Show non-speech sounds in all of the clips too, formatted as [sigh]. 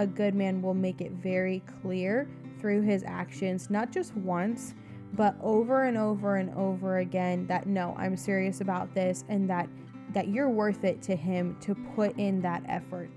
a good man will make it very clear through his actions, not just once, but over and over and over again that no, I'm serious about this and that that you're worth it to him to put in that effort.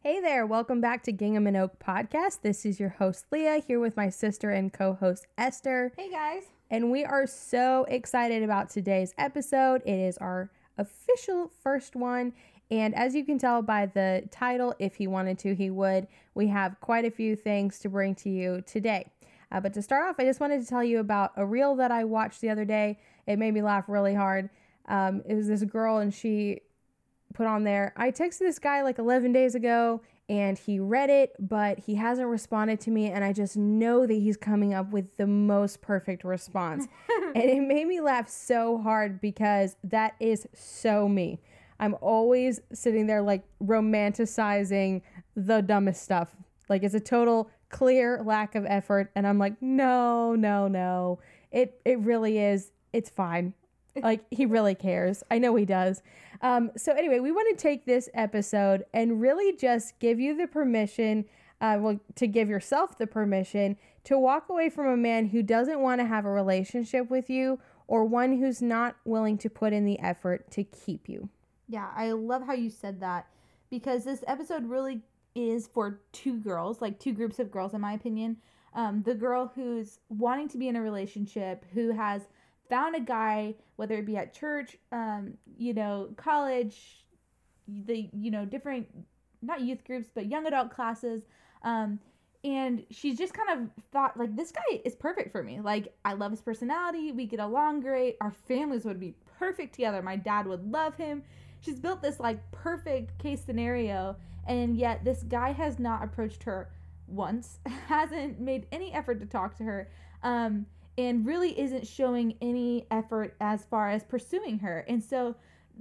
Hey there, welcome back to Gingham and Oak podcast. This is your host Leah here with my sister and co-host Esther. Hey guys. And we are so excited about today's episode. It is our official first one. And as you can tell by the title, if he wanted to, he would. We have quite a few things to bring to you today. Uh, but to start off, I just wanted to tell you about a reel that I watched the other day. It made me laugh really hard. Um, it was this girl, and she put on there, I texted this guy like 11 days ago and he read it, but he hasn't responded to me. And I just know that he's coming up with the most perfect response. [laughs] and it made me laugh so hard because that is so me. I'm always sitting there like romanticizing the dumbest stuff. Like it's a total clear lack of effort. And I'm like, no, no, no. It it really is. It's fine like he really cares. I know he does. Um, so anyway, we want to take this episode and really just give you the permission, uh, well, to give yourself the permission to walk away from a man who doesn't want to have a relationship with you or one who's not willing to put in the effort to keep you. Yeah, I love how you said that because this episode really is for two girls, like two groups of girls, in my opinion. Um, the girl who's wanting to be in a relationship, who has found a guy, whether it be at church, um, you know, college, the you know different not youth groups but young adult classes, um, and she's just kind of thought like this guy is perfect for me. Like I love his personality, we get along great, our families would be perfect together. My dad would love him. She's built this like perfect case scenario, and yet this guy has not approached her once, [laughs] hasn't made any effort to talk to her. Um, and really isn't showing any effort as far as pursuing her. And so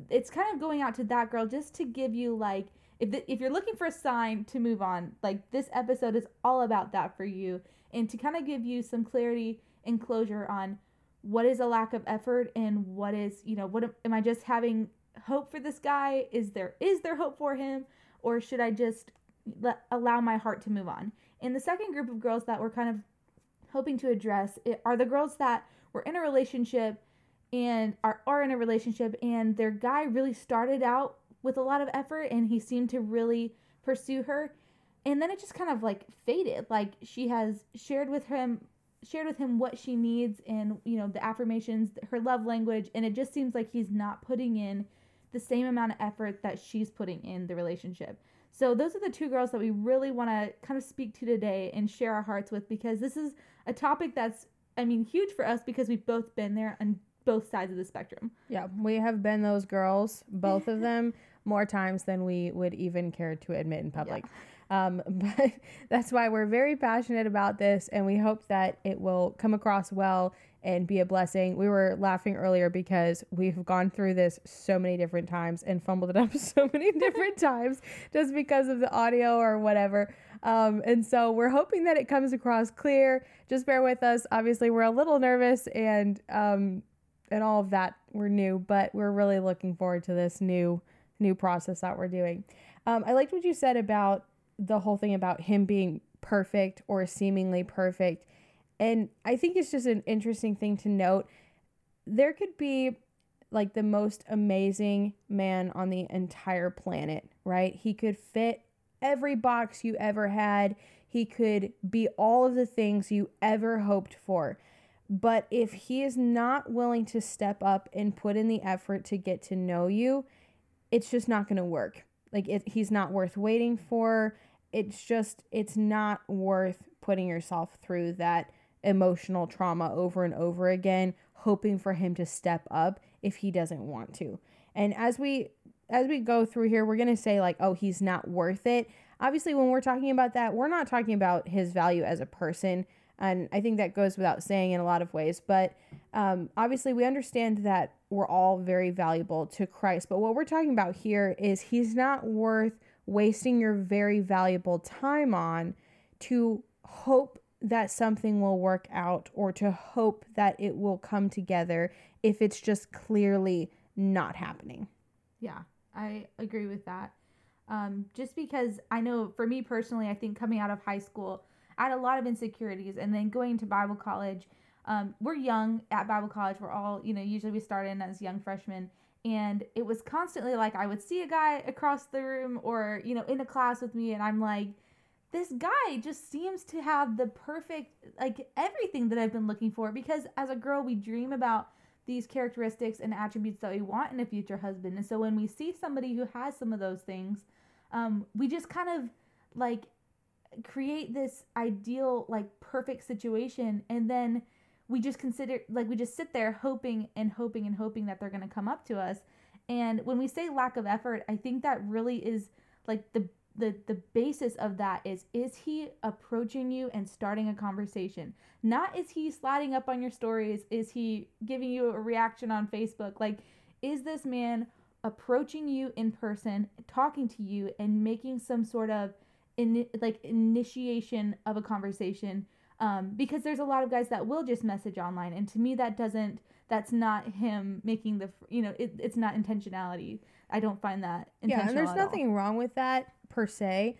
it's kind of going out to that girl just to give you like if the, if you're looking for a sign to move on, like this episode is all about that for you and to kind of give you some clarity and closure on what is a lack of effort and what is, you know, what am I just having hope for this guy? Is there is there hope for him or should I just let, allow my heart to move on? And the second group of girls that were kind of hoping to address are the girls that were in a relationship and are, are in a relationship and their guy really started out with a lot of effort and he seemed to really pursue her. And then it just kind of like faded. Like she has shared with him shared with him what she needs and you know the affirmations her love language and it just seems like he's not putting in the same amount of effort that she's putting in the relationship. So those are the two girls that we really want to kind of speak to today and share our hearts with because this is a topic that's I mean huge for us because we've both been there on both sides of the spectrum. Yeah, we have been those girls, both of [laughs] them, more times than we would even care to admit in public. Yeah. Um, [laughs] but that's why we're very passionate about this, and we hope that it will come across well and be a blessing. We were laughing earlier because we've gone through this so many different times and fumbled it up [laughs] so many different times just because of the audio or whatever. Um, and so we're hoping that it comes across clear. Just bear with us. Obviously, we're a little nervous and um, and all of that. We're new, but we're really looking forward to this new new process that we're doing. Um, I liked what you said about the whole thing about him being perfect or seemingly perfect. And I think it's just an interesting thing to note. There could be like the most amazing man on the entire planet, right? He could fit every box you ever had. He could be all of the things you ever hoped for. But if he is not willing to step up and put in the effort to get to know you, it's just not going to work. Like it, he's not worth waiting for. It's just it's not worth putting yourself through that emotional trauma over and over again hoping for him to step up if he doesn't want to. And as we as we go through here, we're going to say like, "Oh, he's not worth it." Obviously, when we're talking about that, we're not talking about his value as a person. And I think that goes without saying in a lot of ways. But um, obviously, we understand that we're all very valuable to Christ. But what we're talking about here is he's not worth wasting your very valuable time on to hope that something will work out or to hope that it will come together if it's just clearly not happening. Yeah, I agree with that. Um, just because I know for me personally, I think coming out of high school, I had a lot of insecurities, and then going to Bible college. Um, we're young at Bible college. We're all, you know, usually we start in as young freshmen, and it was constantly like I would see a guy across the room or you know in a class with me, and I'm like, this guy just seems to have the perfect like everything that I've been looking for because as a girl we dream about these characteristics and attributes that we want in a future husband. And so when we see somebody who has some of those things, um, we just kind of like create this ideal, like perfect situation. And then we just consider, like, we just sit there hoping and hoping and hoping that they're going to come up to us. And when we say lack of effort, I think that really is like the the the basis of that is is he approaching you and starting a conversation? Not is he sliding up on your stories is he giving you a reaction on facebook? Like is this man approaching you in person talking to you and making some sort of in, like initiation of a conversation? Um, because there's a lot of guys that will just message online and to me that doesn't that's not him making the you know it, it's not intentionality i don't find that intentional. yeah and there's nothing all. wrong with that per se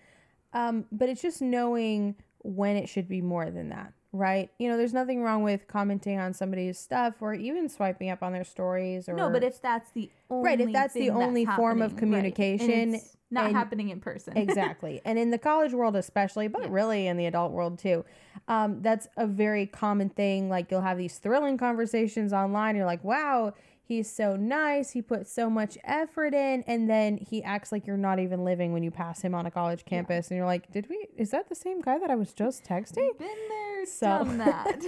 um, but it's just knowing when it should be more than that right you know there's nothing wrong with commenting on somebody's stuff or even swiping up on their stories or no but if that's the only right if that's the only that's form of communication right. Not and, happening in person. [laughs] Exactly. And in the college world especially but yeah. really in the adult world too um, that's a very common thing. Like you'll have these thrilling conversations online. You're like wow he's so nice. He puts so much effort in. And then he acts like you're not even living when you pass him on a college campus. Yeah. and you're like did we is that the same guy that i was just texting? Been there so done [laughs] that.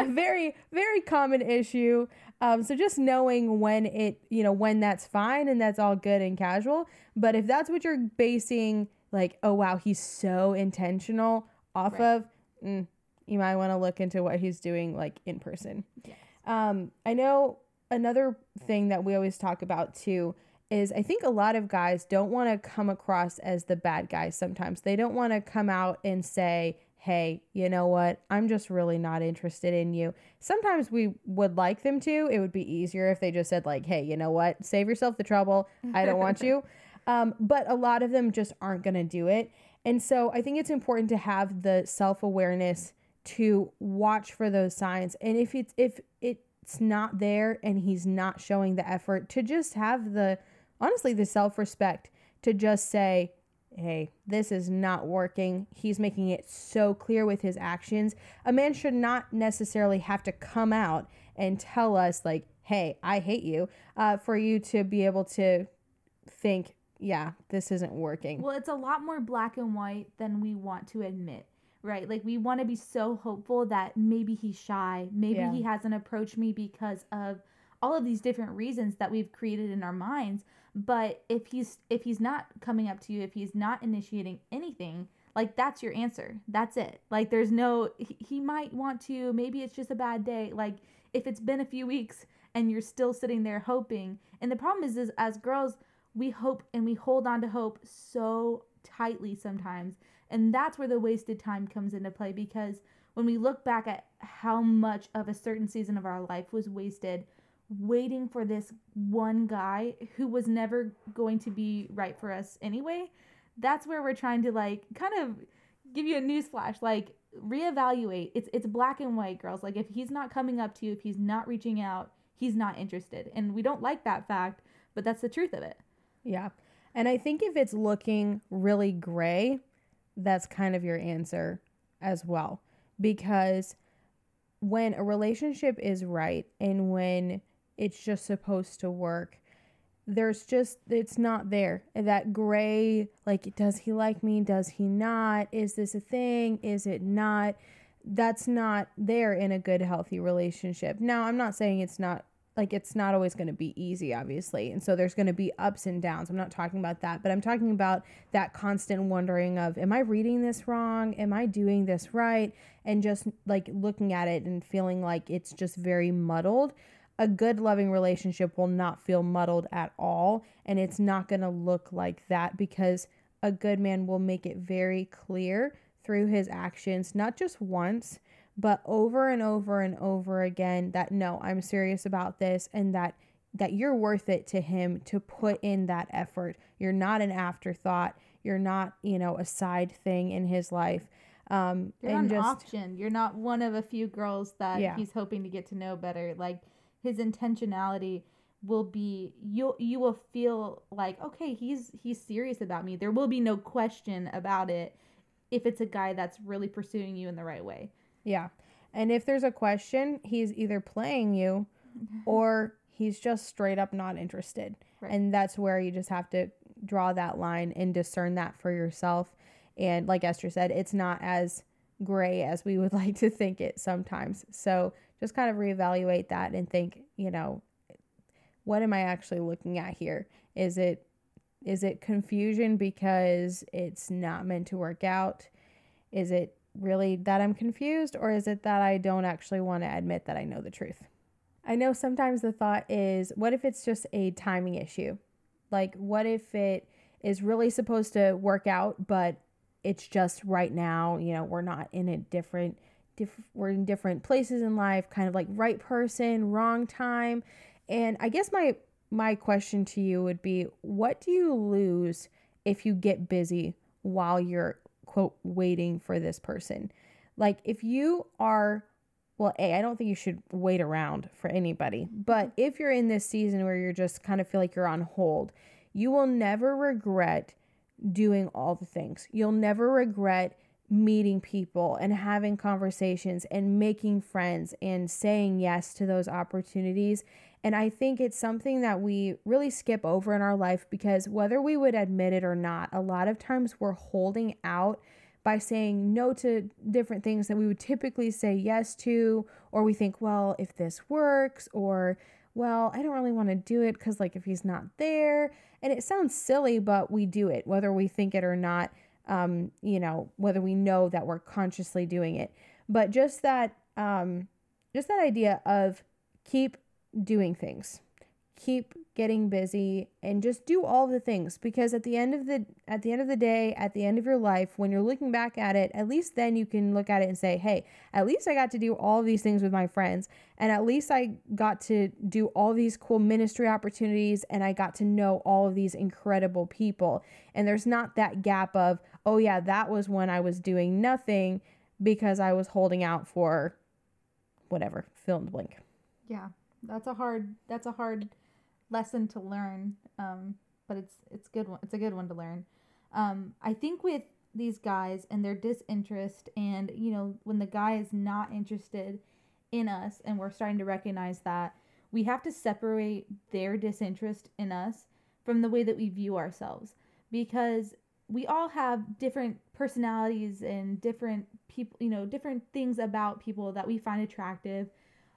a very very common issue. Um, so just knowing when it you know when that's fine and that's all good and casual. But if that's what you're basing like oh wow he's so intentional off right. of mm, you might want to look into what he's doing like in person. Yes. um, i know another thing that we always talk about too is I think a lot of guys don't want to come across as the bad guys sometimes. They don't want to come out and say, hey, you know what? I'm just really not interested in you. Sometimes we would like them to. It would be easier if they just said, like, hey, you know what? Save yourself the trouble. I don't want you. [laughs] Um, but a lot of them just aren't going to do it. And so I think it's important to have the self awareness to watch for those signs. And if it's, if it, it's not there and he's not showing the effort to just have the honestly the self-respect to just say hey this is not working. He's making it so clear with his actions. A man should not necessarily have to come out and tell us like hey i hate you uh, for you to be able to think yeah this isn't working. Well it's a lot more black and white than we want to admit right? Like we want to be so hopeful that maybe he's shy, maybe yeah. he hasn't approached me because of all of these different reasons that we've created in our minds. But if he's if he's not coming up to you, if he's not initiating anything, like that's your answer. That's it. Like there's no he, he might want to, maybe it's just a bad day. Like if it's been a few weeks and you're still sitting there hoping. And the problem is is as girls, we hope and we hold on to hope so tightly sometimes and that's where the wasted time comes into play because when we look back at how much of a certain season of our life was wasted waiting for this one guy who was never going to be right for us anyway, that's where we're trying to like kind of give you a newsflash, like reevaluate. It's it's black and white, girls. Like if he's not coming up to you, if he's not reaching out, he's not interested. And we don't like that fact, but that's the truth of it. Yeah. And I think if it's looking really gray, that's kind of your answer as well. Because when a relationship is right and when it's just supposed to work, there's just, it's not there. That gray, like, does he like me? Does he not? Is this a thing? Is it not? That's not there in a good, healthy relationship. Now, I'm not saying it's not like it's not always going to be easy obviously and so there's going to be ups and downs. I'm not talking about that but i'm talking about that constant wondering of am i reading this wrong? Am i doing this right? And just like looking at it and feeling like it's just very muddled. A good loving relationship will not feel muddled at all and it's not going to look like that because a good man will make it very clear through his actions, not just once, but over and over and over again that no, I'm serious about this and that that you're worth it to him to put in that effort. You're not an afterthought. You're not, you know, a side thing in his life. Um, You're and not an just option. You're not one of a few girls that Yeah. he's hoping to get to know better. Like his intentionality will be you you will feel like okay he's he's serious about me there will be no question about it if it's a guy that's really pursuing you in the right way yeah. And if there's a question, he's either playing you mm-hmm. or he's just straight up not interested. Right. And that's where you just have to draw that line and discern that for yourself. And like Esther said, it's not as gray as we would [laughs] like to think it sometimes. So just kind of reevaluate that and think, you know, what am I actually looking at here? Is it is it confusion because it's not meant to work out? Is it really that I'm confused or is it that I don't actually want to admit that I know the truth? I know sometimes the thought is what if it's just a timing issue? Like what if it is really supposed to work out but it's just right now, you know, we're not in a different diff- we're in different places in life, kind of like right person, wrong time. And I guess my my question to you would be what do you lose if you get busy while you're quote waiting for this person? Like if you are well, A, I don't think you should wait around for anybody. But mm-hmm. if you're in this season where you're just kind of feel like you're on hold, you will never regret doing all the things. You'll never regret meeting people and having conversations and making friends and saying yes to those opportunities. And I think it's something that we really skip over in our life because whether we would admit it or not, a lot of times we're holding out by saying no to different things that we would typically say yes to, or we think, well, if this works, or well, I don't really want to do it because, like, if he's not there, and it sounds silly, but we do it, whether we think it or not, um, you know, whether we know that we're consciously doing it. But just that, um, just that idea of keep doing things. Keep getting busy and just do all the things because at the end of the at the end of the day at the end of your life when you're looking back at it at least then you can look at it and say hey at least i got to do all these things with my friends and at least i got to do all these cool ministry opportunities and i got to know all of these incredible people. And there's not that gap of oh yeah that was when i was doing nothing because i was holding out for whatever fill in the blank. Yeah that's a hard that's a hard lesson to learn um but it's it's good one it's a good one to learn. Um i think with these guys and their disinterest and you know when the guy is not interested in us and we're starting to recognize that we have to separate their disinterest in us from the way that we view ourselves. Because we all have different personalities and different people you know different things about people that we find attractive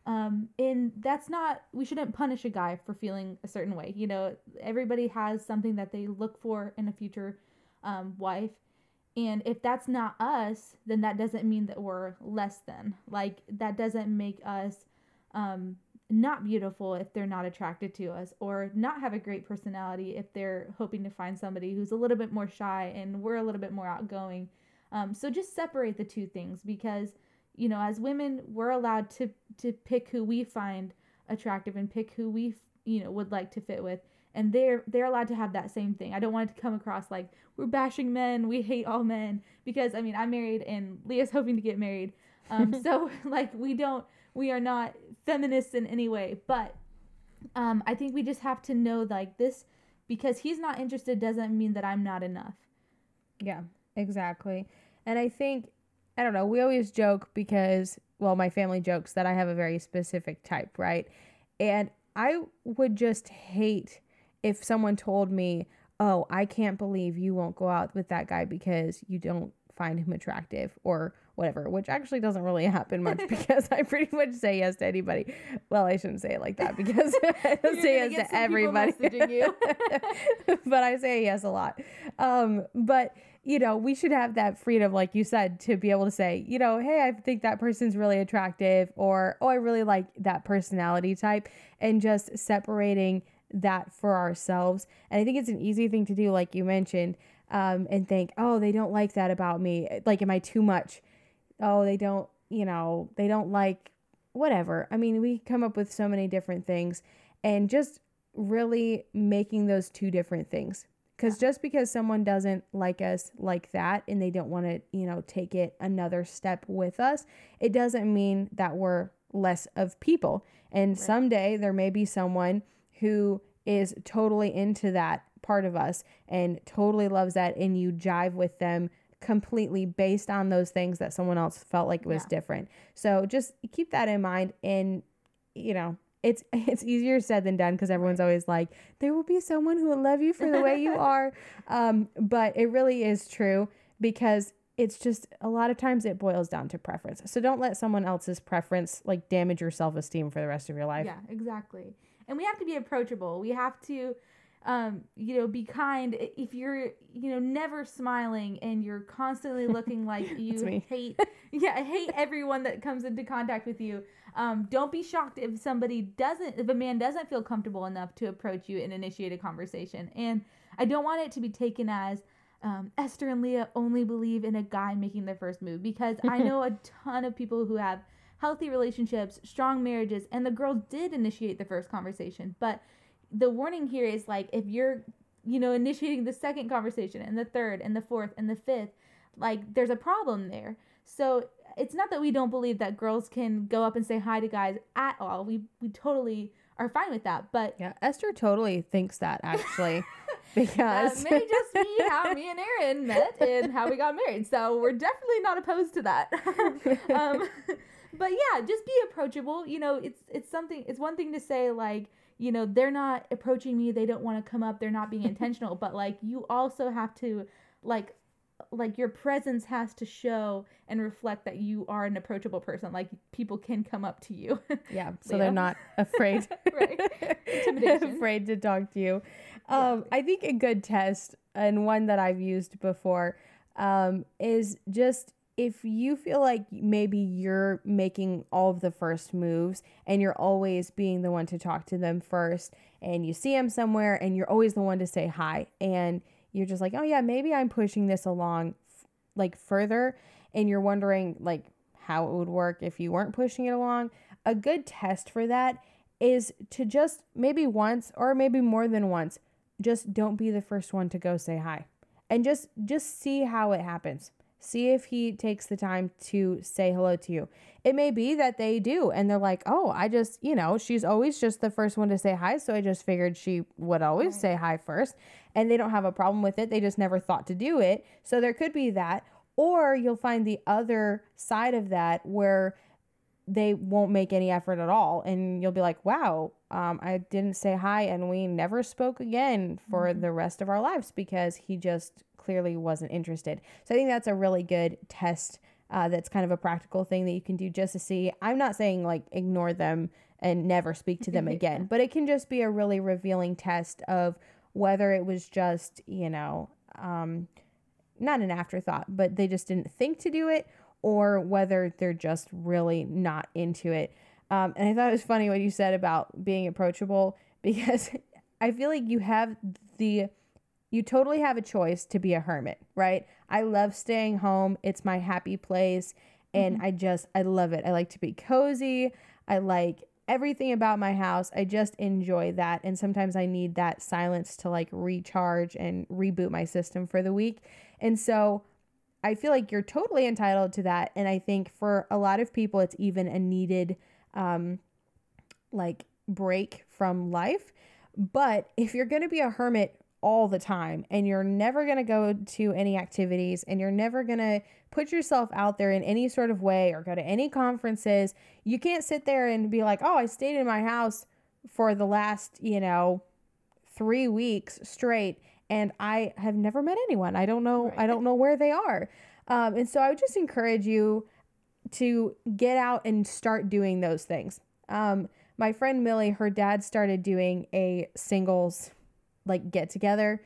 um and that's not we shouldn't punish a guy for feeling a certain way you know? Everybody has something that they look for in a future um, wife. And if that's not us then that doesn't mean that we're less than. Like that doesn't make us um not beautiful if they're not attracted to us or not have a great personality if they're hoping to find somebody who's a little bit more shy and we're a little bit more outgoing. Um, so just separate the two things because you know as women we're allowed to to pick who we find attractive and pick who we you know would like to fit with. And they're they're allowed to have that same thing. I don't want it to come across like we're bashing men we hate all men. Because i mean i'm married and leah's [laughs] hoping to get married. Um [laughs] so [laughs] like we don't we are not feminists in any way. But um i think we just have to know like this because he's not interested doesn't mean that i'm not enough. Yeah, exactly. And I think, I don't know, we always joke because, well, my family jokes that I have a very specific type, right? And I would just hate if someone told me, oh, I can't believe you won't go out with that guy because you don't find him attractive or whatever, which actually doesn't really happen much [laughs] because I pretty much say yes to anybody. Well, I shouldn't say it like that because [laughs] I don't say yes to everybody. [laughs] but I say yes a lot. Um, but you know, we should have that freedom, like you said, to be able to say, you know, hey, I think that person's really attractive, or oh, I really like that personality type, and just separating that for ourselves. And I think it's an easy thing to do, like you mentioned. um, and think, oh, they don't like that about me. Like, am I too much? Oh, they don't, you know, they don't like whatever. I mean, we come up with so many different things and just really making those two different things. Because yeah. just because someone doesn't like us like that and they don't want to, you know, take it another step with us, it doesn't mean that we're less of people. And right. someday there may be someone who is totally into that part of us and totally loves that and you jive with them completely based on those things that someone else felt like was yeah. different. So just keep that in mind and you know, it's [laughs] it's easier said than done because everyone's always like there will be someone who will love you for the way you [laughs] are. Um, but it really is true because it's just a lot of times it boils down to preference. So don't let someone else's preference like damage your self-esteem for the rest of your life. Yeah, exactly. And we have to be approachable. We have to um, you know, be kind. If you're, you know, never smiling and you're constantly looking like [laughs] you hate, yeah, I hate everyone that comes into contact with you. Um, don't be shocked if somebody doesn't, if a man doesn't feel comfortable enough to approach you and initiate a conversation. And I don't want it to be taken as um, Esther and Leah only believe in a guy making the first move because I [laughs] know a ton of people who have healthy relationships, strong marriages, and the girl did initiate the first conversation, but the warning here is like if you're you know initiating the second conversation and the third and the fourth and the fifth like there's a problem there. So it's not that we don't believe that girls can go up and say hi to guys at all. We we totally are fine with that but yeah esther totally thinks that actually [laughs] [laughs] because that may just be how me and aaron met and how we got married. So we're definitely not opposed to that. [laughs] Um, but yeah just be approachable. You know it's it's something it's one thing to say like you know, they're not approaching me, they don't want to come up, they're not being [laughs] intentional, but like you also have to like like your presence has to show and reflect that you are an approachable person. Like people can come up to you. [laughs] Yeah. So they're not afraid. [laughs] right. afraid to talk to you. Um, I think a good test and one that I've used before um, is just if you feel like maybe you're making all of the first moves and you're always being the one to talk to them first and you see them somewhere and you're always the one to say hi and you're just like, "Oh yeah, maybe I'm pushing this along like further." And you're wondering like how it would work if you weren't pushing it along. A good test for that is to just maybe once or maybe more than once, just don't be the first one to go say hi. And just just see how it happens See if he takes the time to say hello to you. It may be that they do and they're like, oh, I just, you know, she's always just the first one to say hi. So I just figured she would always say hi first. And they don't have a problem with it. They just never thought to do it. So there could be that. Or you'll find the other side of that where they won't make any effort at all. And you'll be like, wow, um, I didn't say hi and we never spoke again for mm-hmm. the rest of our lives because he just clearly wasn't interested. So I think that's a really good test. Uh, that's kind of a practical thing that you can do just to see. I'm not saying like ignore them and never speak to them [laughs] again, but it can just be a really revealing test of whether it was just, you know, um, not an afterthought, but they just didn't think to do it, or whether they're just really not into it. Um, and I thought it was funny what you said about being approachable [laughs] because I feel like you have the you totally have a choice to be a hermit, right? I love staying home. It's my happy place. And mm-hmm. I just, I love it. I like to be cozy. I like everything about my house. I just enjoy that. And sometimes I need that silence to like recharge and reboot my system for the week. And so I feel like you're totally entitled to that. And I think for a lot of people, it's even a needed, um, like break from life. But if you're going to be a hermit all the time and you're never going to go to any activities and you're never going to put yourself out there in any sort of way or go to any conferences, you can't sit there and be like, "Oh, I stayed in my house for the last, you know, 3 weeks straight and I have never met anyone. I don't know right. I don't know where they are." Um, and so I would just encourage you to get out and start doing those things. Um, my friend Millie, her dad started doing a singles like get together.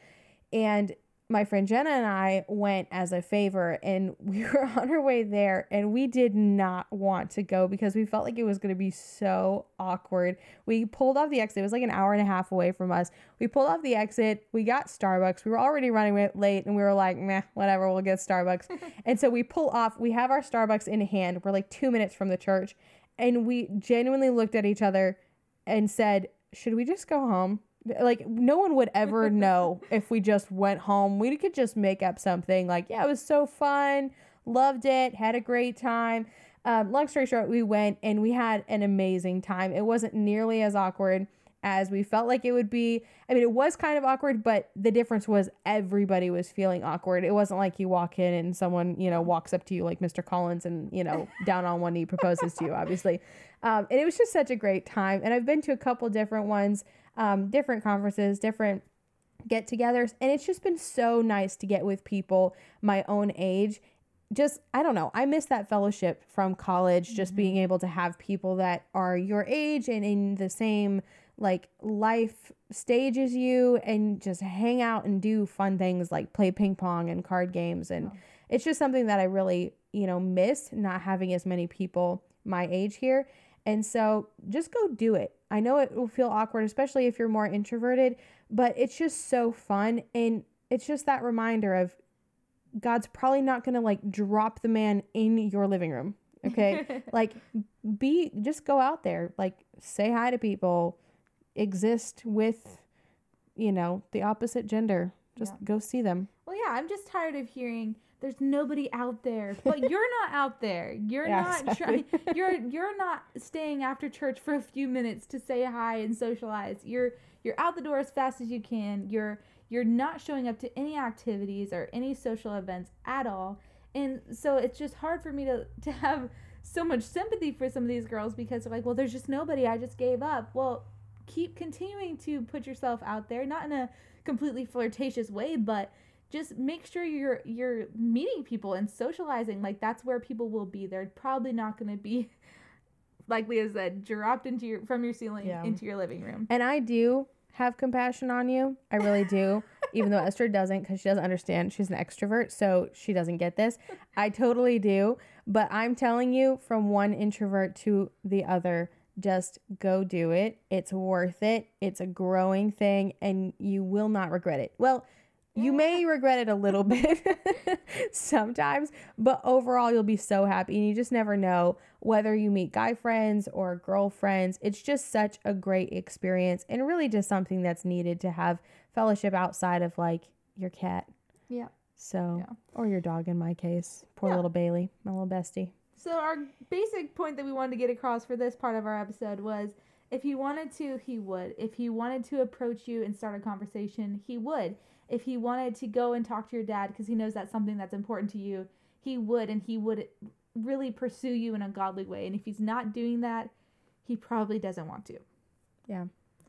And my friend Jenna and I went as a favor and [laughs] we were on our way there and we did not want to go because we felt like it was going to be so awkward. We pulled off the exit. It was like an hour and a half away from us. We pulled off the exit. We got Starbucks. We were already running late and we were like, meh, whatever, we'll get Starbucks. [laughs] and so we pull off. We have our Starbucks in hand. We're like two minutes from the church. And we genuinely looked at each other and said, should we just go home? Like no one would ever [laughs] know if we just went home. We could just make up something like, yeah, it was so fun, loved it, had a great time. Um, long story short, we went and we had an amazing time. It wasn't nearly as awkward as we felt like it would be. I mean, it was kind of awkward, but the difference was everybody was feeling awkward. It wasn't like you walk in and someone, you know, walks up to you like Mr. Collins and, you know, [laughs] down on one knee proposes to you, obviously. Um, and it was just such a great time. And I've been to a couple different ones um, different conferences, different get togethers. And it's just been so nice to get with people my own age. Just, I don't know, I miss that fellowship from college, just mm-hmm. being able to have people that are your age and in the same like life stage as you and just hang out and do fun things like play ping pong and card games. And oh. it's just something that I really, you know, miss not having as many people my age here. And so just go do it. I know it will feel awkward, especially if you're more introverted, but it's just so fun. And it's just that reminder of God's probably not going to like drop the man in your living room. Okay. [laughs] like, be, just go out there, like, say hi to people, exist with, you know, the opposite gender. Just yeah. go see them. Well, yeah, I'm just tired of hearing there's nobody out there. [laughs] But you're not out there. You're yeah, not exactly. trying [laughs] you're you're not staying after church for a few minutes to say hi and socialize. You're you're out the door as fast as you can. You're you're not showing up to any activities or any social events at all. And so it's just hard for me to to have so much sympathy for some of these girls because they're like well there's just nobody. I just gave up. Well keep continuing to put yourself out there not in a completely flirtatious way but just make sure you're you're meeting people and socializing. Like that's where people will be. They're probably not going to be [laughs] like leah said dropped into your from your ceiling yeah. into your living room. And i do have compassion on you. I really do [laughs] even though esther doesn't because she doesn't understand. She's an extrovert so she doesn't get this. I totally do. But i'm telling you from one introvert to the other just go do it. It's worth it. It's a growing thing and you will not regret it. Well you may regret it a little [laughs] bit sometimes, but overall, you'll be so happy. And you just never know whether you meet guy friends or girlfriends. It's just such a great experience and really just something that's needed to have fellowship outside of like your cat. Yeah. So, yeah. or your dog in my case. Poor yeah. little Bailey, my little bestie. So, our basic point that we wanted to get across for this part of our episode was if he wanted to, he would. If he wanted to approach you and start a conversation, he would if he wanted to go and talk to your dad because he knows that's something that's important to you, he would and he would really pursue you in a godly way. And if he's not doing that, he probably doesn't want to. Yeah.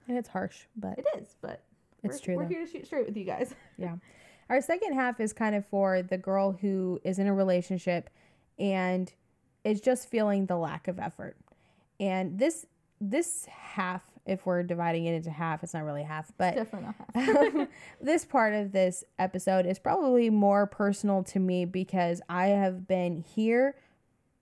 And it's harsh, but it is, but it's true. We're though. here to shoot straight with you guys. [laughs] yeah. Our second half is kind of for the girl who is in a relationship and is just feeling the lack of effort. And this this half if we're dividing it into half, it's not really half, but definitely not [laughs] half. [laughs] this part of this episode is probably more personal to me because I have been here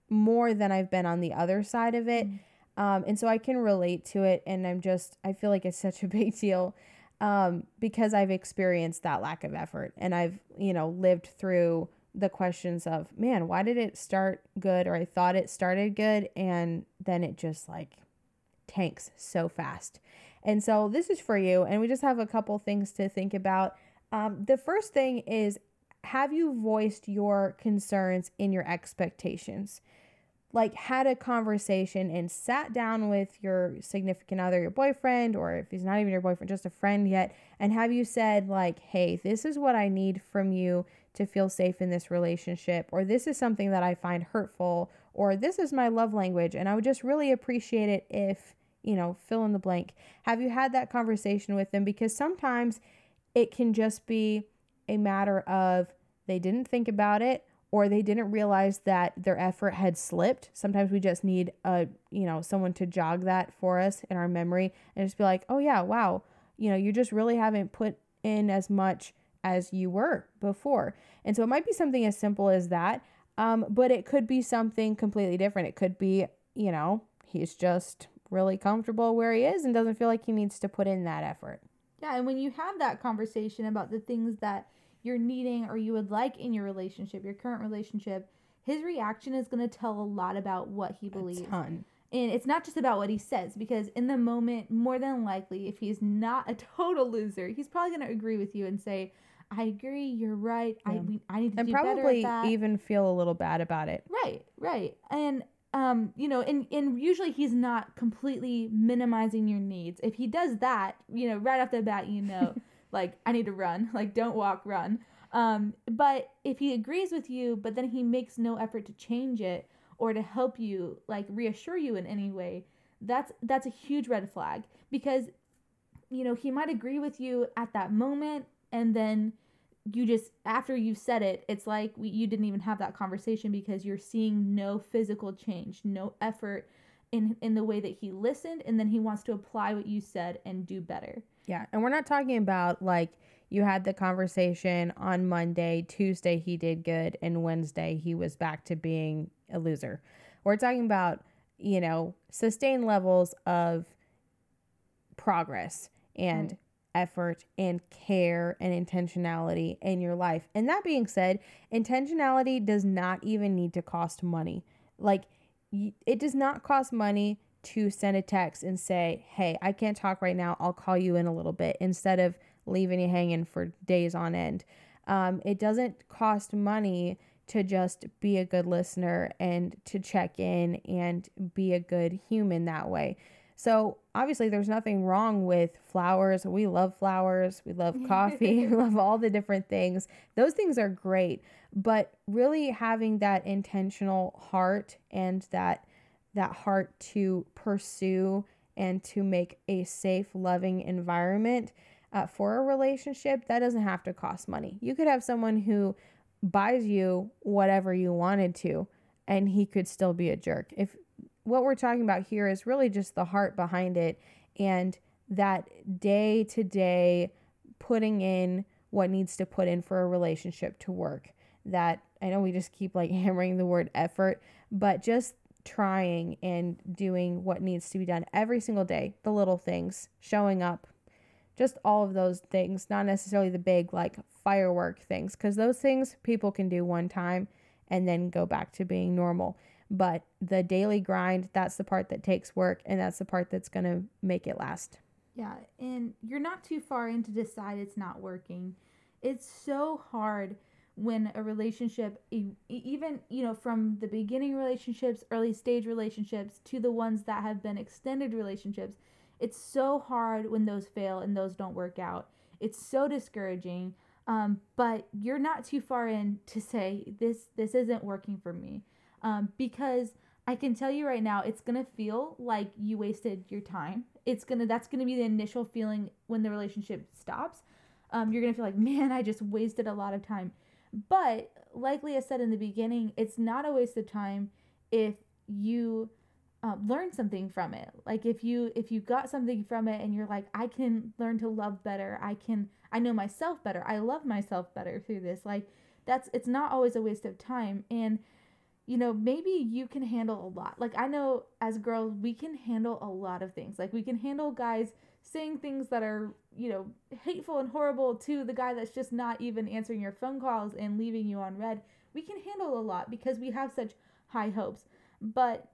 more than I've been on the other side of it. Mm. Um, and so I can relate to it. And I'm just, I feel like it's such a [laughs] big deal um, because I've experienced that lack of effort and I've, you know, lived through the questions of, man, why did it start good? Or I thought it started good. And then it just like tanks so fast. And so this is for you. And we just have a couple things to think about. Um, the first thing is have you voiced your concerns in your expectations? Like, had a conversation and sat down with your significant other, your boyfriend, or if he's not even your boyfriend, just a friend yet, and have you said, like, hey, this is what I need from you to feel safe in this relationship, or this is something that I find hurtful, or this is my love language, and I would just really appreciate it if you know, fill in the blank. Have you had that conversation with them? Because sometimes it can just be a matter of they didn't think about it or they didn't realize that their effort had slipped. Sometimes we just need a, you know, someone to jog that for us in our memory and just be like, "Oh yeah, wow. You know, you just really haven't put in as much as you were before. And so it might be something as simple as that, um, but it could be something completely different. It could be, you know, he's just really comfortable where he is and doesn't feel like he needs to put in that effort. Yeah, and when you have that conversation about the things that you're needing or you would like in your relationship, your current relationship, his reaction is going to tell a lot about what he believes. A ton. And it's not just about what he says because in the moment, more than likely, if he's not a [laughs] total loser, he's probably going to agree with you and say, "I agree, you're right. Yeah. I we, I need to and do probably better at that." even feel a little bad about it. Right, right, and um, you know, and and usually he's not completely minimizing your needs. If he does that, you know, right off the bat, you know, [laughs] like I need to run, [laughs] like don't walk, run. Um, but if he agrees with you, but then he makes no effort to change it or to help you, like reassure you in any way, that's that's a huge red flag because you know, he might agree with you at that moment and then you just after you've said it it's like we, you didn't even have that conversation because you're seeing no physical change no effort in in the way that he listened and then he wants to apply what you said and do better yeah and we're not talking about like you had the conversation on monday tuesday he did good and wednesday he was back to being a loser we're talking about you know sustained levels of progress and mm effort and care and intentionality in your life. And that being said, intentionality does not even need to cost money. Like, it does not cost money to send a text and say, Hey, I can't talk right now. I'll call you in a little bit instead of leaving you hanging for days on end. Um, it doesn't cost money to just be a good listener and to check in and be a good human that way. So, obviously, there's nothing wrong with flowers. We love flowers. We love [laughs] coffee. we love all the different things. Those things are great. But really having that intentional heart and that that heart to pursue and to make a safe, loving environment uh, for a relationship, that doesn't have to cost money. You could have someone who buys you whatever you wanted to, and he could still be a jerk. If what we're talking about here is really just the heart behind it and that day to day putting in what needs to put in for a relationship to work. That I know we just keep like [laughs] hammering the word effort, but just trying and doing what needs to be done every single day, the little things, showing up, just all of those things, not necessarily the big like firework things, because those things people can do one time and then go back to being normal. But the daily grind, that's the part that takes work and that's the part that's going to make it last. Yeah, and you're not too far in to decide it's not working. It's so hard when a relationship even you know from the beginning relationships early stage relationships to the ones that have been extended relationships it's so hard when those fail and those don't work out it's so discouraging um, but you're not too far in to say this this isn't working for me um, because I can tell you right now, it's gonna feel like you wasted your time. It's gonna that's gonna be the initial feeling when the relationship stops. Um, you're gonna feel like, man, I just wasted a lot of time. But like Leah said in the beginning, it's not a waste of time if you uh, learn something from it. Like if you if you got something from it and you're like, I can learn to love better. I can I know myself better. I love myself better through this. Like that's it's not always a waste of time and you know, maybe you can handle a lot. Like I know as girls, we can handle a lot of things. Like we can handle guys saying things that are, you know, hateful and horrible to the guy that's just not even answering your phone calls and leaving you on read. We can handle a lot because we have such high hopes. But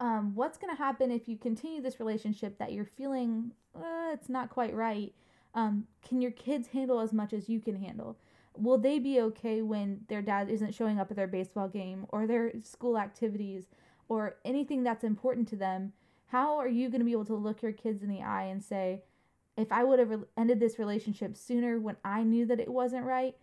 um, what's going to happen if you continue this relationship that you're feeling uh, it's not quite right? Um, can your kids handle as much as you can handle? will they be okay when their dad isn't showing up at their baseball game or their school activities or anything that's important to them? How are you going to be able to look your kids in the eye and say, if I would have ended this relationship sooner when I knew that it wasn't right,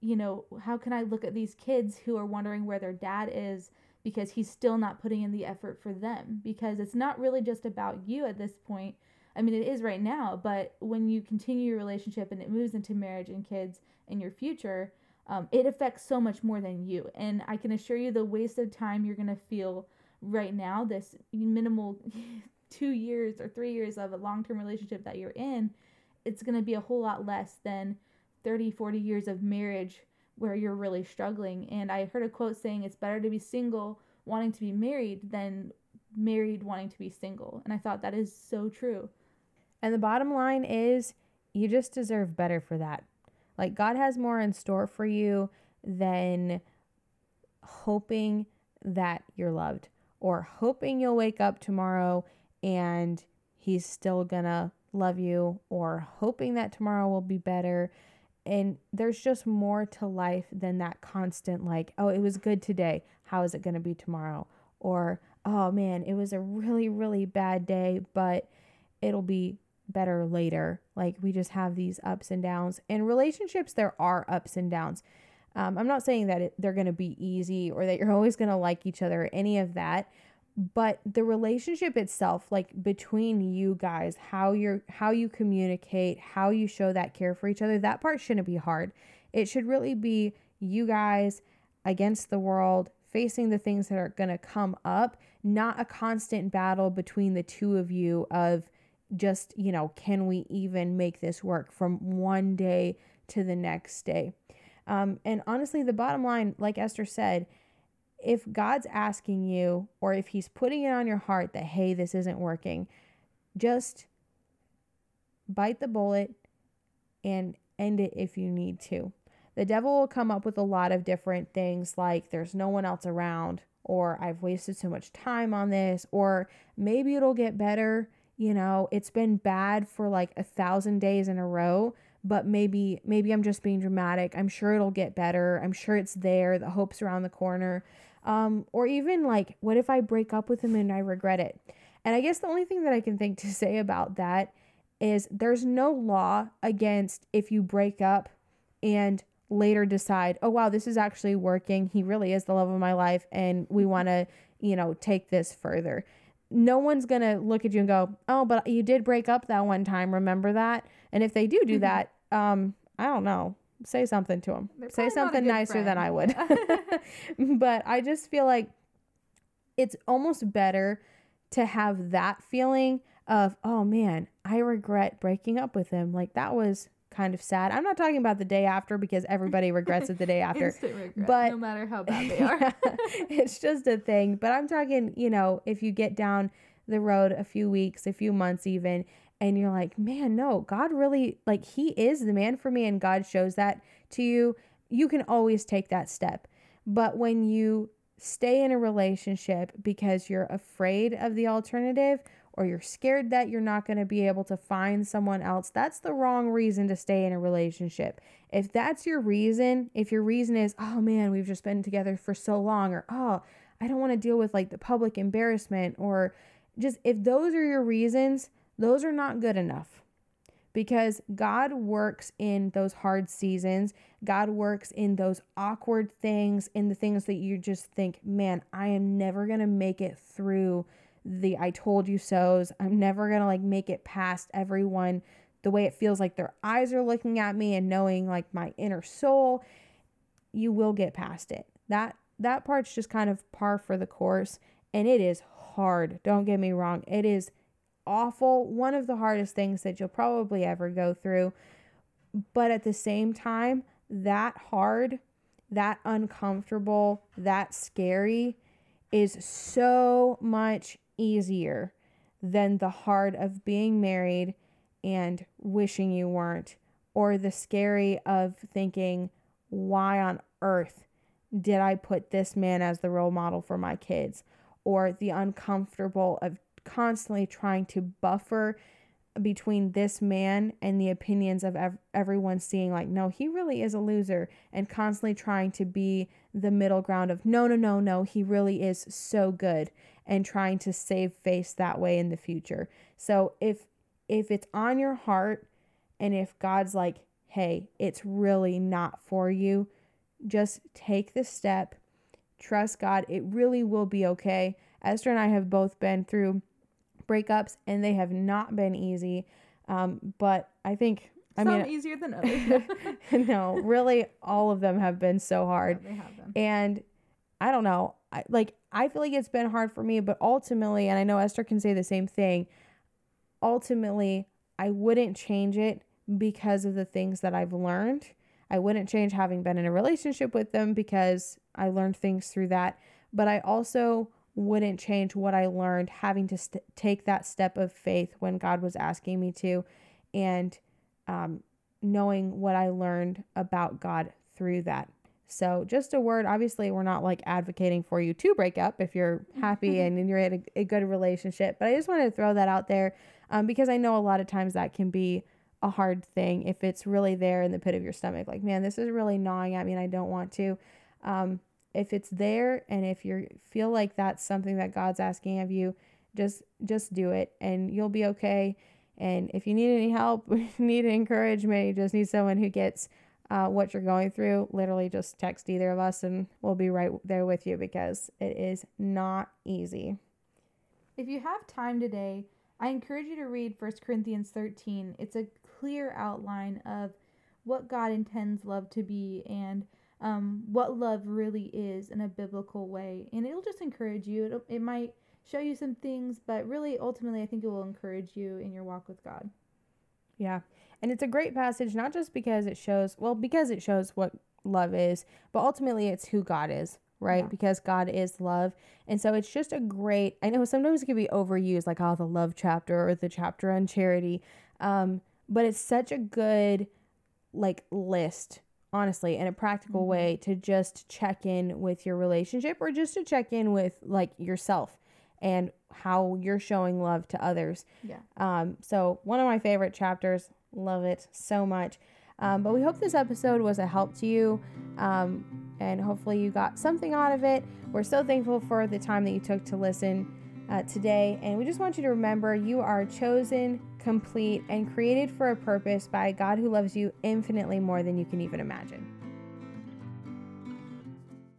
you know, how can I look at these kids who are wondering where their dad is because he's still not putting in the effort for them? Because it's not really just about you at this point. I mean, it is right now, but when you continue your relationship and it moves into marriage and kids in your future, um, it affects so much more than you. And I can assure you, the waste of time you're going to feel right now, this minimal [laughs] two years or three years of a long term relationship that you're in, it's going to be a whole lot less than 30, 40 years of marriage where you're really struggling. And I heard a quote saying it's better to be single wanting to be married than married wanting to be single. And I thought that is so true. And the bottom line is you just deserve better for that. Like God has more in store for you than hoping that you're loved or hoping you'll wake up tomorrow and he's still gonna love you or hoping that tomorrow will be better. And there's just more to life than that constant, like, oh, it was good today. How is it gonna be tomorrow? Or, oh man, it was a really, really bad day, but it'll be better later. Like we just have these ups and downs. In relationships, there are ups and downs. Um, I'm not saying that they're going to be easy or that you're [laughs] always going to like each other any of that, but the relationship itself, like between you guys, how you're how you communicate, how you show that care for each other, that part shouldn't be hard. It should really be you guys against the world, facing the things that are going to come up, not a constant battle between the two of you of just, you know, can we even make this work from one day to the next day? Um, and honestly, the bottom line, like Esther said, if God's asking you or if He's putting it on your heart that, hey, this isn't working, just bite the bullet and end it if you need to. The devil will come up with a lot of different things like there's no one else around, or I've wasted so much time on this, or maybe it'll get better you know, it's been bad for like a thousand days in a row, but maybe maybe I'm just being dramatic. I'm sure it'll get better. I'm sure it's there. The hope's around the corner. Um, or even like, what if I break up with him and I regret it? And I guess the only thing that I can think to say about that is there's no law against if you break up and later decide, oh wow, this is actually working. He really is the love of my life, and we want to, you know, take this further no one's going to look at you and go, "Oh, but you did break up that one time, remember that?" And if they do do mm-hmm. that, um I don't know, say something to them. Say something nicer friend. than I would. [laughs] [laughs] but I just feel like it's almost better to have that feeling of, "Oh man, I regret breaking up with him." Like that was kind of sad. I'm not talking about the day after because everybody regrets it the day [laughs] after. but no matter how bad they [laughs] are. [laughs] it's just a thing. But I'm talking, you know, if you get down the road a few weeks, a few months even, and you're like, man, no, God really, like, He is the man for me, and God shows that to you, you can always take that step. But when you stay in a relationship because you're afraid of the alternative or you're scared that you're not going to be able to find someone else, that's the wrong reason to stay in a relationship. If that's your reason, if your reason is, oh man, we've just been together for so long, or oh, I don't want to deal with like the public embarrassment, or just if those are your reasons, those are not good enough because God works in those hard seasons. God works in those awkward things, in the things that you just think, man, I am never going to make it through the I told you so's. I'm never going to like make it past everyone the way it feels like their eyes are looking at me and knowing like my inner soul. You will get past it. That that part's just kind of par for the course and it is hard. Don't get me wrong. It is awful. One of the hardest things that you'll probably ever go through. But at the same time, that hard, that uncomfortable, that scary is so much easier than the hard of being married and wishing you weren't, or the scary of thinking, why on earth did I put this man as the role model for my kids? Or the uncomfortable of constantly trying to buffer between this man and the opinions of ev- everyone seeing like no he really is a loser and constantly trying to be the middle ground of no no no no he really is so good and trying to save face that way in the future so if if it's on your heart and if god's like hey it's really not for you just take the step trust god it really will be okay esther and i have both been through breakups, and they have not been easy. Um, but I think I Some mean easier than others. [laughs] no, really, all of them have been so hard. Yeah, and I don't know. I, like I feel like it's been hard for me, but ultimately, and I know Esther can say the same thing. Ultimately, I wouldn't change it because of the things that I've learned. I wouldn't change having been in a relationship with them because I learned things through that. But I also wouldn't change what I learned having to st- take that step of faith when God was asking me to and um, knowing what I learned about God through that. So, just a word. Obviously, we're not like advocating for you to break up if you're [laughs] happy and you're in a, a, good relationship. But I just wanted to throw that out there um, because I know a lot of times that can be a hard thing if it's really there in the pit of your stomach. Like, man, this is really gnawing at me and I don't want to. Um, if it's there and if you feel like that's something that God's asking of you, just just do it and you'll be okay. And if you need any help, [laughs] need encouragement, you just need someone who gets uh, what you're going through, literally just text either of us and we'll be right there with you because it is not easy. If you have time today, I encourage you to read 1 Corinthians 13. It's a clear outline of what God intends love to be and um, what love really is in a biblical way. And it'll just encourage you. It'll, it might show you some things, but really, ultimately, I think it will encourage you in your walk with God. Yeah. And it's a great passage, not just because it shows, well, because it shows what love is, but ultimately it's who God is, right? Yeah. Because God is love. And so it's just a great, I know sometimes it can be overused, like, oh, the love chapter or the chapter on charity. Um, but it's such a good, like, list honestly in a practical mm-hmm. way to just check in with your relationship or just to check in with like yourself and how you're showing love to others. Yeah. Um so one of my favorite chapters Love it so much. Um, but we hope this episode was a help to you um, and hopefully you got something out of it. We're so thankful for the time that you took to listen uh, today. And we just want you to remember you are chosen, complete, and created for a purpose by a God who loves you infinitely more than you can even imagine.